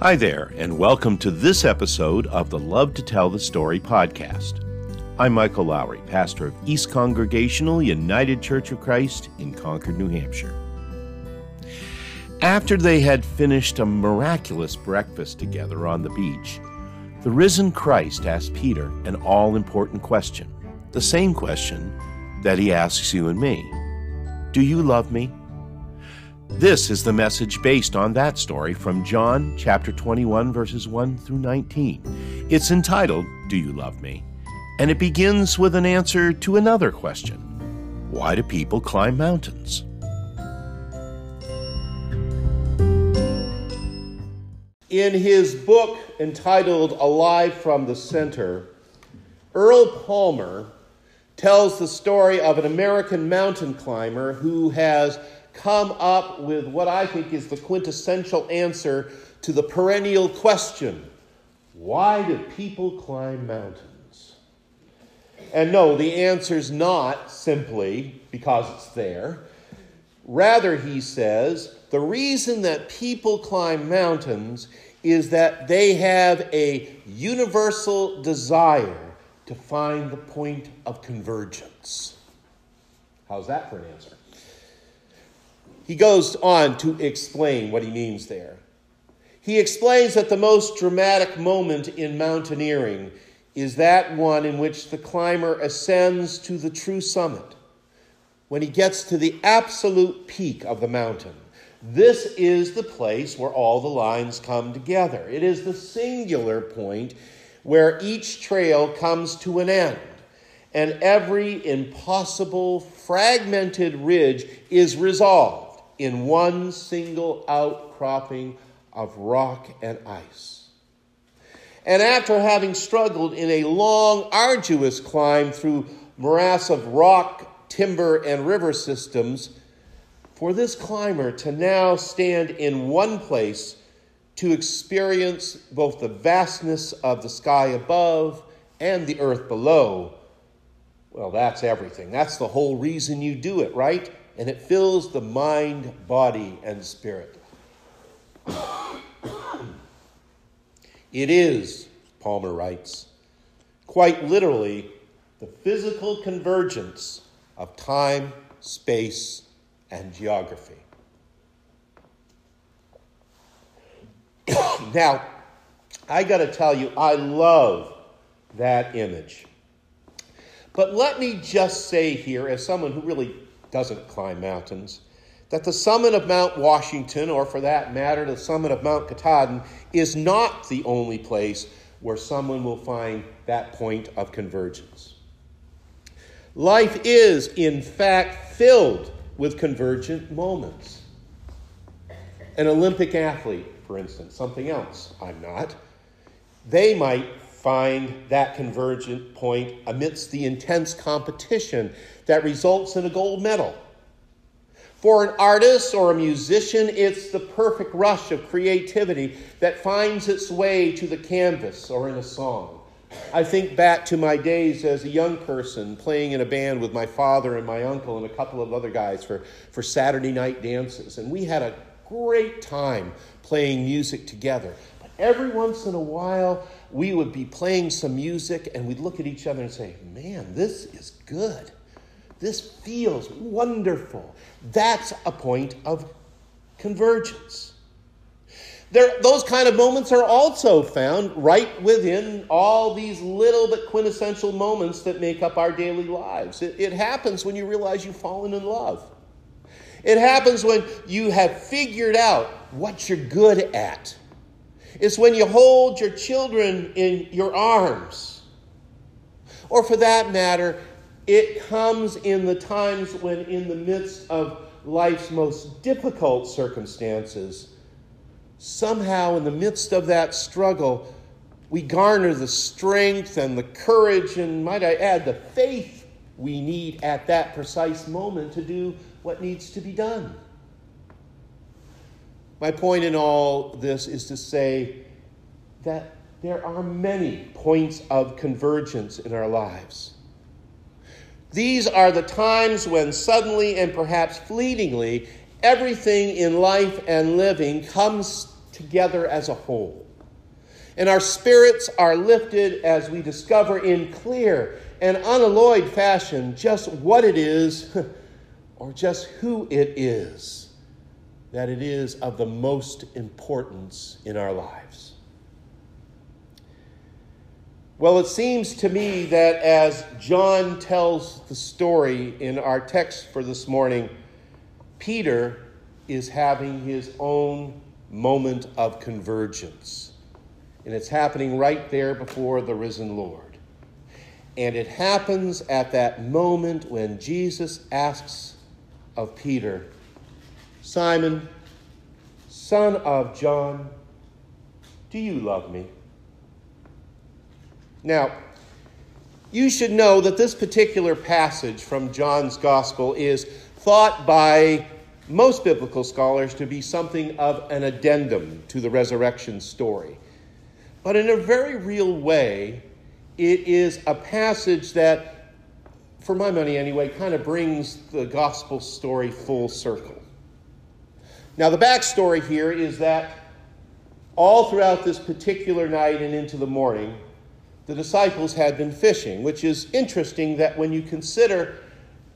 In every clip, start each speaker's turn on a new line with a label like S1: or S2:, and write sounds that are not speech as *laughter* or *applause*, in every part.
S1: Hi there, and welcome to this episode of the Love to Tell the Story podcast. I'm Michael Lowry, pastor of East Congregational United Church of Christ in Concord, New Hampshire. After they had finished a miraculous breakfast together on the beach, the risen Christ asked Peter an all important question, the same question that he asks you and me Do you love me? This is the message based on that story from John chapter 21, verses 1 through 19. It's entitled, Do You Love Me? And it begins with an answer to another question Why do people climb mountains? In his book entitled Alive from the Center, Earl Palmer tells the story of an American mountain climber who has come up with what I think is the quintessential answer to the perennial question why do people climb mountains? And no, the answer's not simply because it's there. Rather, he says, the reason that people climb mountains is that they have a universal desire to find the point of convergence. How's that for an answer? He goes on to explain what he means there. He explains that the most dramatic moment in mountaineering is that one in which the climber ascends to the true summit, when he gets to the absolute peak of the mountain. This is the place where all the lines come together. It is the singular point where each trail comes to an end, and every impossible, fragmented ridge is resolved in one single outcropping of rock and ice. And after having struggled in a long, arduous climb through morass of rock, timber, and river systems, for this climber to now stand in one place to experience both the vastness of the sky above and the earth below, well, that's everything. That's the whole reason you do it, right? And it fills the mind, body, and spirit. it is, Palmer writes, quite literally the physical convergence of time, space, and geography. *coughs* now, I got to tell you, I love that image. But let me just say here, as someone who really doesn't climb mountains, that the summit of Mount Washington, or for that matter, the summit of Mount Katahdin, is not the only place where someone will find that point of convergence. Life is, in fact, filled with convergent moments. An Olympic athlete, for instance, something else I'm not, they might find that convergent point amidst the intense competition that results in a gold medal. For an artist or a musician, it's the perfect rush of creativity that finds its way to the canvas or in a song. I think back to my days as a young person playing in a band with my father and my uncle and a couple of other guys for, for Saturday night dances. And we had a great time playing music together. Every once in a while, we would be playing some music and we'd look at each other and say, Man, this is good. This feels wonderful. That's a point of convergence. There, those kind of moments are also found right within all these little but quintessential moments that make up our daily lives. It, it happens when you realize you've fallen in love. It happens when you have figured out what you're good at. It's when you hold your children in your arms. Or for that matter, it comes in the times when, in the midst of life's most difficult circumstances, somehow in the midst of that struggle, we garner the strength and the courage, and might I add, the faith we need at that precise moment to do what needs to be done. My point in all this is to say that there are many points of convergence in our lives. These are the times when suddenly and perhaps fleetingly everything in life and living comes together as a whole. And our spirits are lifted as we discover in clear and unalloyed fashion just what it is *laughs* or just who it is that it is of the most importance in our lives. Well, it seems to me that as John tells the story in our text for this morning, Peter is having his own moment of convergence. And it's happening right there before the risen Lord. And it happens at that moment when Jesus asks of Peter, Simon, son of John, do you love me? Now, you should know that this particular passage from John's Gospel is thought by most biblical scholars to be something of an addendum to the resurrection story. But in a very real way, it is a passage that, for my money anyway, kind of brings the gospel story full circle. Now, the backstory here is that all throughout this particular night and into the morning, the disciples had been fishing, which is interesting that when you consider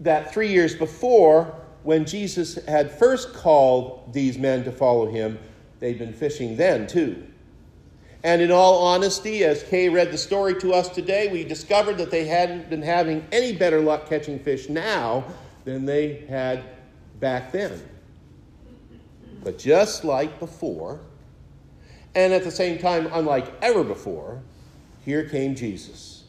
S1: that three years before, when Jesus had first called these men to follow him, they'd been fishing then too. And in all honesty, as Kay read the story to us today, we discovered that they hadn't been having any better luck catching fish now than they had back then. But just like before, and at the same time, unlike ever before, here came Jesus,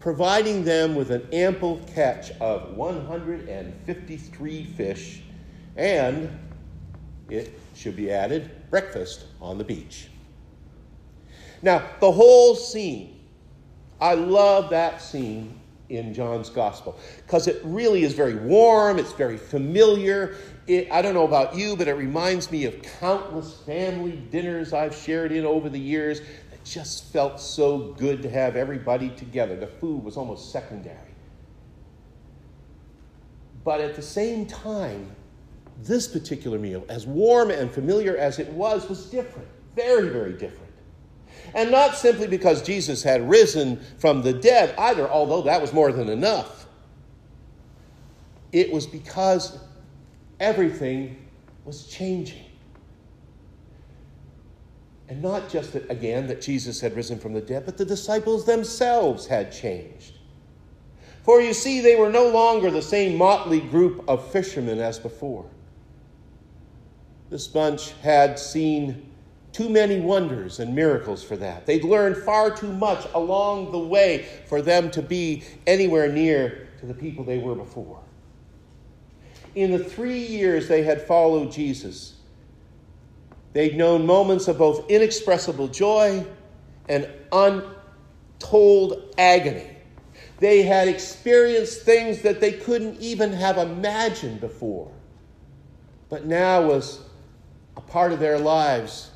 S1: providing them with an ample catch of 153 fish and, it should be added, breakfast on the beach. Now, the whole scene, I love that scene in John's gospel because it really is very warm, it's very familiar. It, I don't know about you, but it reminds me of countless family dinners I've shared in over the years that just felt so good to have everybody together. The food was almost secondary. But at the same time, this particular meal, as warm and familiar as it was, was different. Very, very different. And not simply because Jesus had risen from the dead either, although that was more than enough. It was because everything was changing. And not just that, again, that Jesus had risen from the dead, but the disciples themselves had changed. For you see, they were no longer the same motley group of fishermen as before. This bunch had seen too many wonders and miracles for that. They'd learned far too much along the way for them to be anywhere near to the people they were before. In the three years they had followed Jesus, They'd known moments of both inexpressible joy and untold agony. They had experienced things that they couldn't even have imagined before, but now was a part of their lives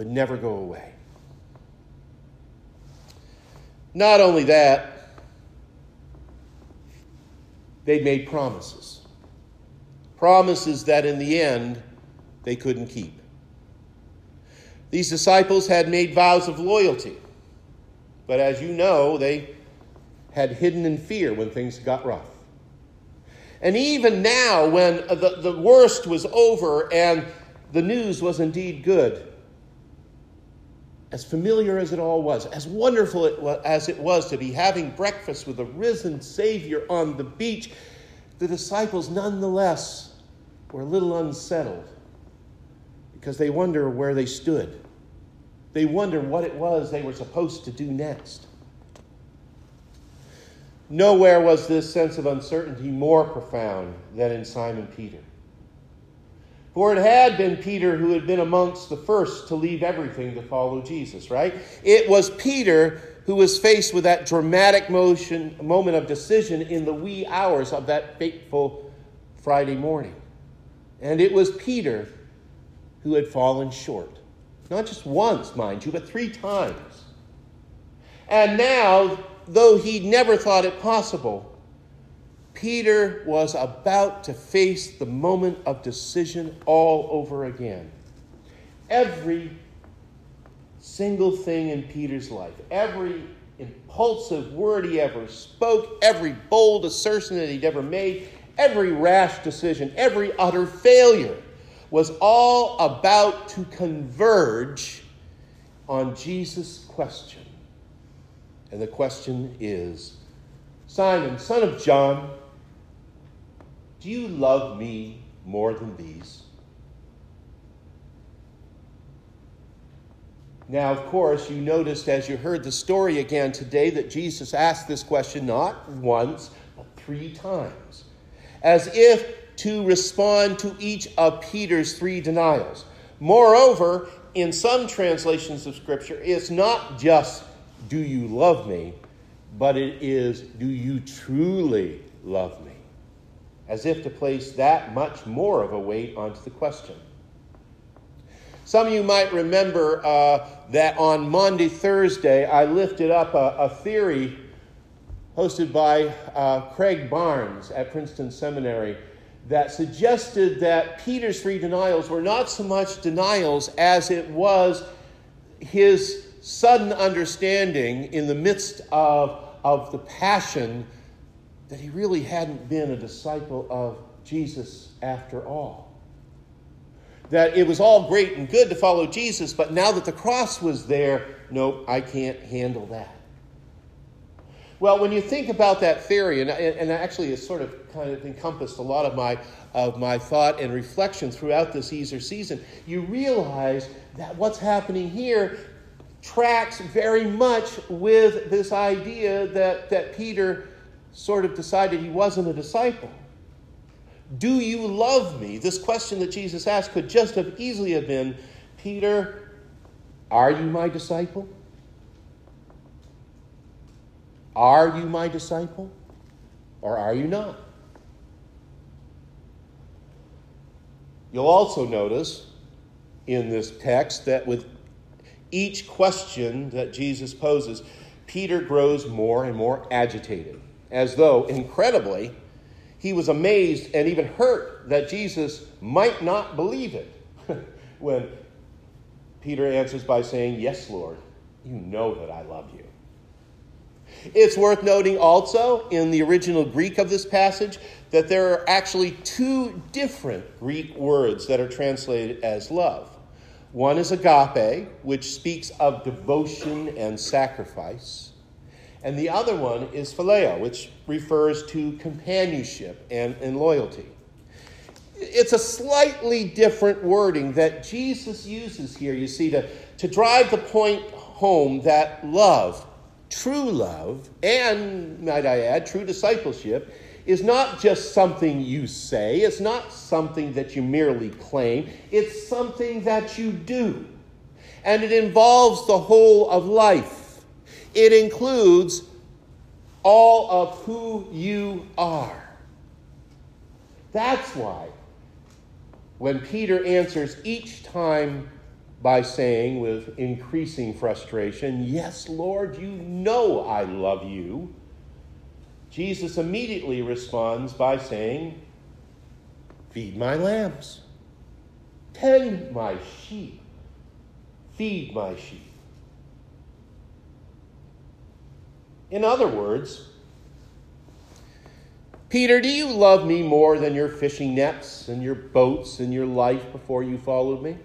S1: would never go away. Not only that, they made promises. Promises that in the end they couldn't keep. These disciples had made vows of loyalty, but as you know, they had hidden in fear when things got rough. And even now, when the, the worst was over and the news was indeed good, as familiar as it all was, as wonderful it was, as it was to be having breakfast with the risen Savior on the beach, the disciples nonetheless were a little unsettled because they wonder where they stood. They wonder what it was they were supposed to do next. Nowhere was this sense of uncertainty more profound than in Simon Peter. For it had been Peter who had been amongst the first to leave everything to follow Jesus, right? It was Peter who was faced with that dramatic motion, moment of decision in the wee hours of that fateful Friday morning. And it was Peter who had fallen short. Not just once, mind you, but three times. And now, though he never thought it possible, Peter was about to face the moment of decision all over again. every single thing in Peter's life, every impulsive word he ever spoke, every bold assertion that he'd ever made, every rash decision, every utter failure was all about to converge on Jesus' question. And the question is Simon, son of John, do you love me more than these? Now, of course, you noticed as you heard the story again today that Jesus asked this question not once, but three times, as if to respond to each of Peter's three denials. Moreover, in some translations of Scripture, it's not just, Do you love me? but it is, Do you truly love me? As if to place that much more of a weight onto the question. Some of you might remember uh, that on Monday, Thursday, I lifted up a, a theory hosted by uh, Craig Barnes at Princeton Seminary that suggested that Peter's three denials were not so much denials as it was his sudden understanding in the midst of, of the passion that he really hadn't been a disciple of Jesus after all that it was all great and good to follow Jesus, but now that the cross was there, nope, I can't handle that. Well, when you think about that theory, and, and actually it's sort of kind of encompassed a lot of my, of my thought and reflection throughout this Easter season, you realize that what's happening here tracks very much with this idea that, that Peter sort of decided he wasn't a disciple. Do you love me? This question that Jesus asked could just have easily have been Peter, are you my disciple? Are you my disciple? Or are you not? You'll also notice in this text that with each question that Jesus poses, Peter grows more and more agitated, as though, incredibly, he was amazed and even hurt that Jesus might not believe it *laughs* when Peter answers by saying, Yes, Lord, you know that I love you. It's worth noting also in the original Greek of this passage that there are actually two different Greek words that are translated as love. One is agape, which speaks of devotion and sacrifice. And the other one is phileo, which refers to companionship and, and loyalty. It's a slightly different wording that Jesus uses here, you see, to, to drive the point home that love, true love, and, might I add, true discipleship, is not just something you say, it's not something that you merely claim, it's something that you do. And it involves the whole of life it includes all of who you are. That's why when Peter answers each time by saying with increasing frustration, Yes, Lord, you know I love you, Jesus immediately responds by saying, Feed my lambs, tend my sheep, feed my sheep. In other words, Peter, do you love me more than your fishing nets and your boats and your life before you followed me?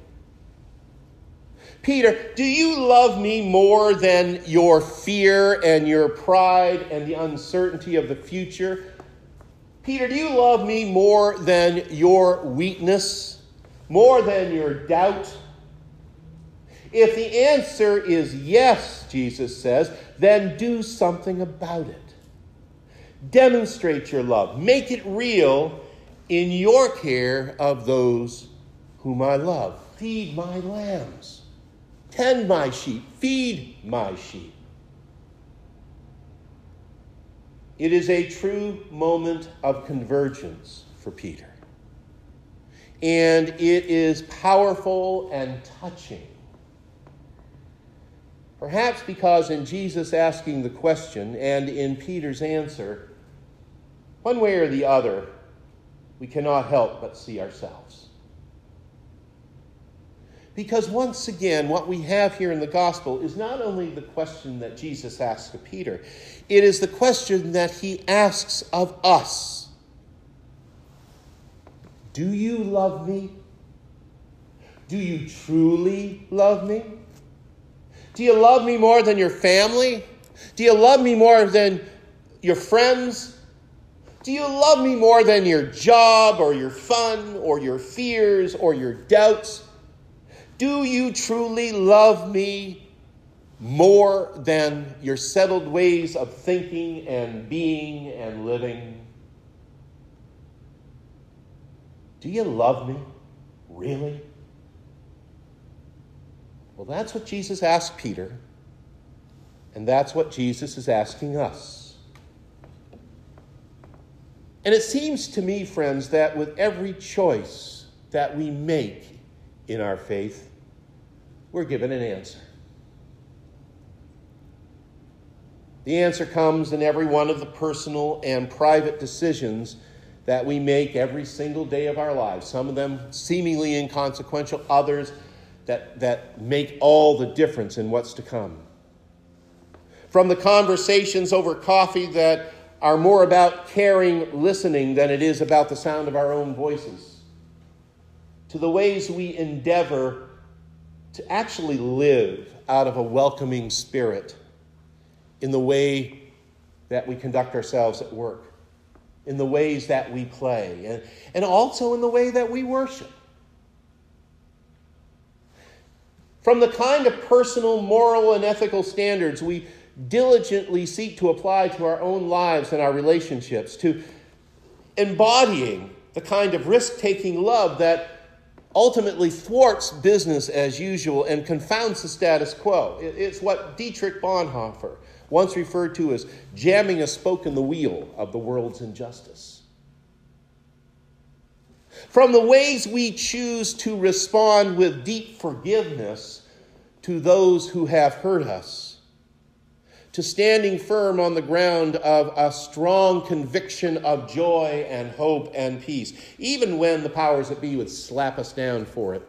S1: Peter, do you love me more than your fear and your pride and the uncertainty of the future? Peter, do you love me more than your weakness, more than your doubt? If the answer is yes, Jesus says, then do something about it. Demonstrate your love. Make it real in your care of those whom I love. Feed my lambs. Tend my sheep. Feed my sheep. It is a true moment of convergence for Peter. And it is powerful and touching Perhaps because in Jesus asking the question and in Peter's answer, one way or the other, we cannot help but see ourselves. Because once again, what we have here in the gospel is not only the question that Jesus asks of Peter, it is the question that he asks of us Do you love me? Do you truly love me? Do you love me more than your family? Do you love me more than your friends? Do you love me more than your job or your fun or your fears or your doubts? Do you truly love me more than your settled ways of thinking and being and living? Do you love me? Really? Well, that's what Jesus asked Peter, and that's what Jesus is asking us. And it seems to me, friends, that with every choice that we make in our faith, we're given an answer. The answer comes in every one of the personal and private decisions that we make every single day of our lives. Some of them seemingly inconsequential, others that, that make all the difference in what's to come. From the conversations over coffee that are more about caring listening than it is about the sound of our own voices, to the ways we endeavor to actually live out of a welcoming spirit in the way that we conduct ourselves at work, in the ways that we play, and, and also in the way that we worship. From the kind of personal, moral, and ethical standards we diligently seek to apply to our own lives and our relationships, to embodying the kind of risk taking love that ultimately thwarts business as usual and confounds the status quo. It's what Dietrich Bonhoeffer once referred to as jamming a spoke in the wheel of the world's injustice from the ways we choose to respond with deep forgiveness to those who have hurt us, to standing firm on the ground of a strong conviction of joy and hope and peace, even when the powers that be would slap us down for it.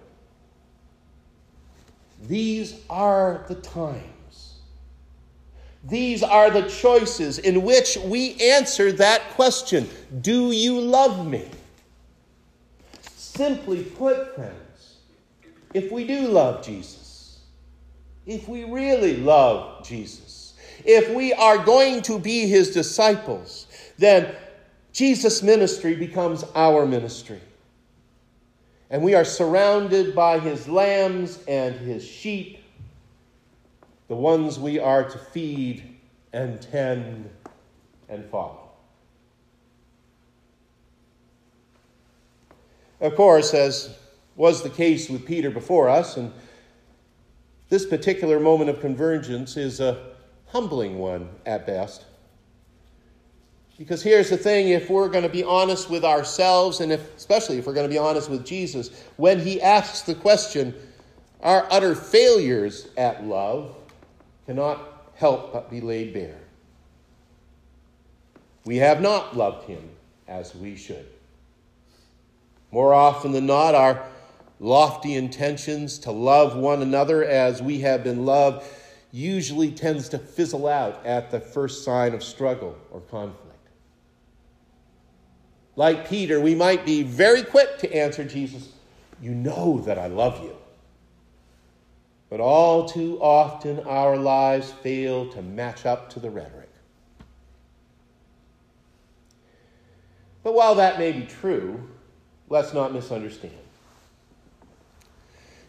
S1: These are the times. These are the choices in which we answer that question Do you love me? Simply put, friends, if we do love Jesus, if we really love Jesus, if we are going to be his disciples, then Jesus' ministry becomes our ministry. And we are surrounded by his lambs and his sheep, the ones we are to feed and tend and follow. Of course, as was the case with Peter before us, and this particular moment of convergence is a humbling one at best. Because here's the thing if we're going to be honest with ourselves, and if, especially if we're going to be honest with Jesus, when he asks the question, our utter failures at love cannot help but be laid bare. We have not loved him as we should. More often than not, our lofty intentions to love one another as we have been loved usually tends to fizzle out at the first sign of struggle or conflict. Like Peter, we might be very quick to answer Jesus, You know that I love you. But all too often, our lives fail to match up to the rhetoric. But while that may be true, Let's not misunderstand.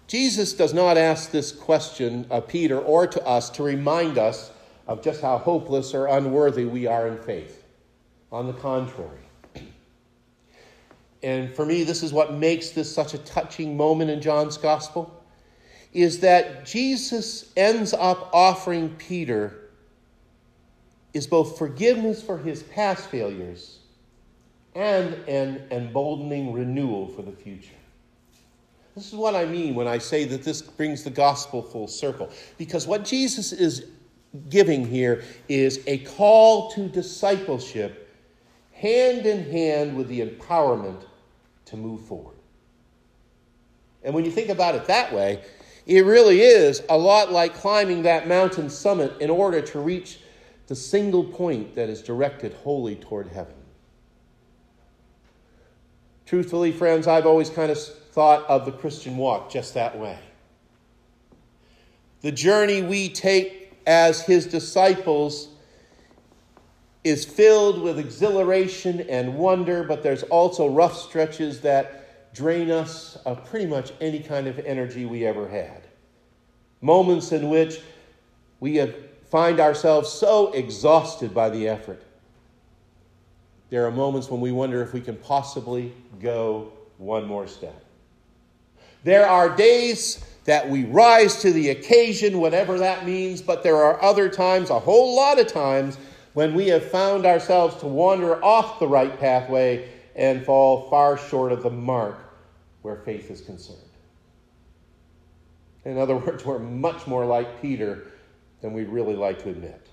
S1: Jesus does not ask this question of Peter or to us to remind us of just how hopeless or unworthy we are in faith. On the contrary. And for me, this is what makes this such a touching moment in John's gospel is that Jesus ends up offering Peter is both forgiveness for his past failures and an emboldening renewal for the future. This is what I mean when I say that this brings the gospel full circle. Because what Jesus is giving here is a call to discipleship, hand in hand with the empowerment to move forward. And when you think about it that way, it really is a lot like climbing that mountain summit in order to reach the single point that is directed wholly toward heaven. Truthfully, friends, I've always kind of thought of the Christian walk just that way. The journey we take as his disciples is filled with exhilaration and wonder, but there's also rough stretches that drain us of pretty much any kind of energy we ever had. Moments in which we find ourselves so exhausted by the effort. There are moments when we wonder if we can possibly go one more step. There are days that we rise to the occasion, whatever that means, but there are other times, a whole lot of times, when we have found ourselves to wander off the right pathway and fall far short of the mark where faith is concerned. In other *laughs* words, we're much more like Peter than we'd really like to admit.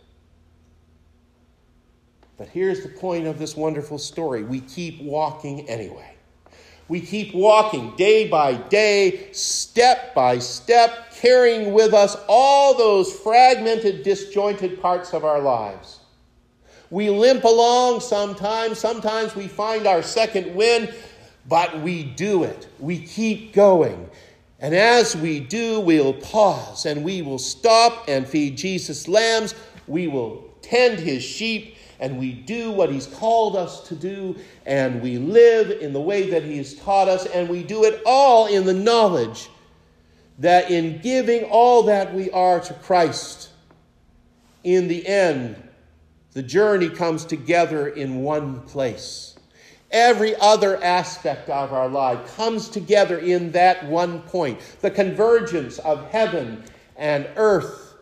S1: But here's the point of this wonderful story we keep walking anyway. We keep walking day by day, step by step, carrying with us all those fragmented, disjointed parts of our lives. We limp along sometimes, sometimes we find our second wind, but we do it. We keep going. And as we do, we'll pause and we will stop and feed Jesus' lambs. We will tend his sheep and we do what He's called us to do, and we live in the way that He has taught us, and we do it all in the knowledge that in giving all that we are to Christ, in the end, the journey comes together in one place. Every other aspect of our life comes together in that one point the convergence of heaven and earth,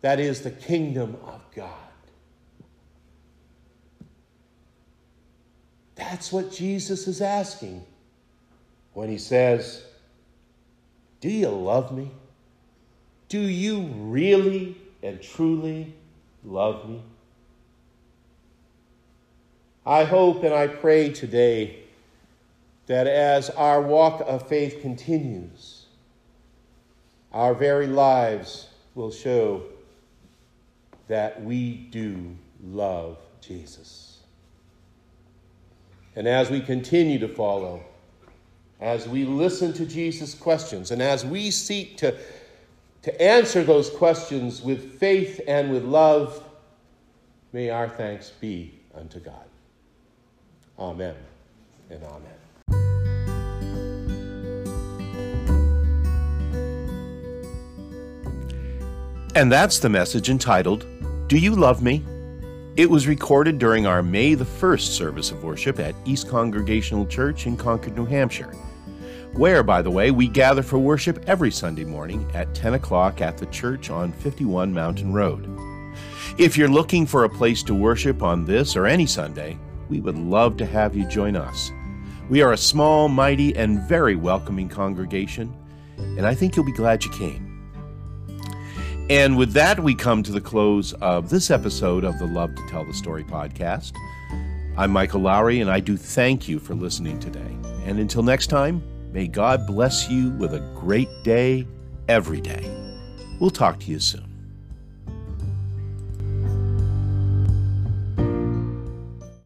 S1: that is the kingdom of God. That's what Jesus is asking when he says, Do you love me? Do you really and truly love me? I hope and I pray today that as our walk of faith continues, our very lives will show that we do love Jesus. And as we continue to follow, as we listen to Jesus' questions, and as we seek to, to answer those questions with faith and with love, may our thanks be unto God. Amen and amen.
S2: And that's the message entitled, Do You Love Me? It was recorded during our May the 1st service of worship at East Congregational Church in Concord, New Hampshire, where, by the way, we gather for worship every Sunday morning at 10 o'clock at the church on 51 Mountain Road. If you're looking for a place to worship on this or any Sunday, we would love to have you join us. We are a small, mighty, and very welcoming congregation, and I think you'll be glad you came. And with that, we come to the close of this episode of the Love to Tell the Story podcast. I'm Michael Lowry, and I do thank you for listening today. And until next time, may God bless you with a great day every day. We'll talk to you soon.